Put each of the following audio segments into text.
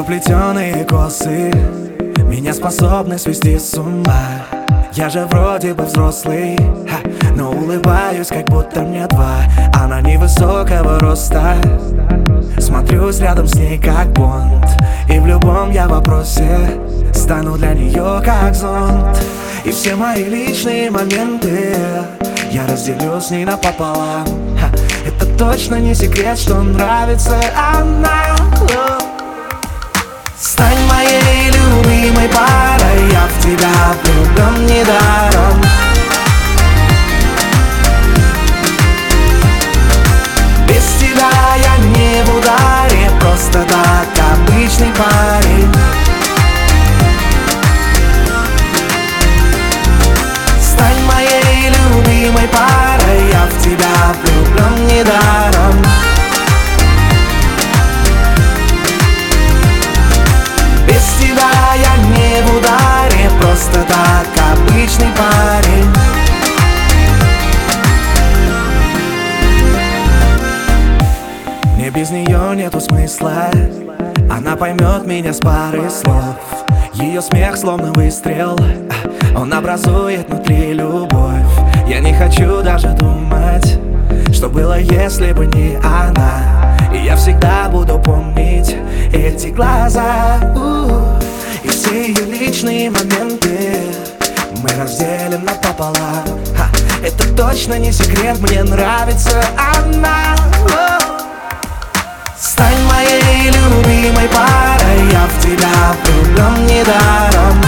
заплетенные косы. Меня способны свести с ума. Я же вроде бы взрослый ха, Но улыбаюсь, как будто мне два. Она невысокого роста. Смотрюсь рядом с ней, как Бонд. И в любом я вопросе Стану для нее как зонт И все мои личные моменты Я разделю с ней напополам. Ха, Это точно не секрет, что нравится она Стань моей любимой парой Я в тебя влюблен недаром. Без тебя я не в ударе Просто так обычный парень. Стань моей любимой парой Я в тебя влюблен недаром Без нее нету смысла. Она поймет меня с пары слов. Ее смех словно выстрел. Он образует внутри любовь. Я не хочу даже думать Что было, если бы не она. И я всегда буду помнить Эти глаза. И все ее личные моменты Мы разделим напополам. Ха, Это точно не секрет Мне нравится она. Стань моей любимой парой Я в тебя влюблен недаром.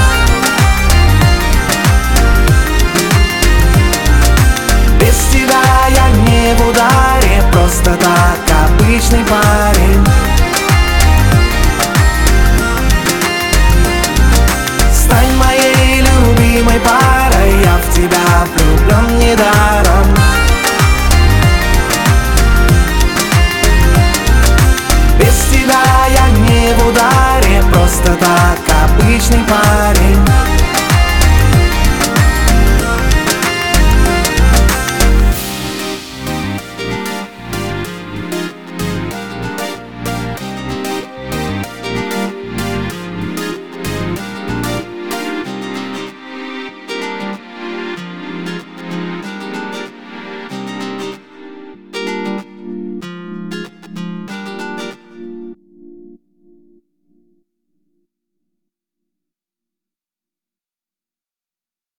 Без тебя я не в ударе Просто так обычный парень. Стань моей любимой парой Я в тебя влюблен недаром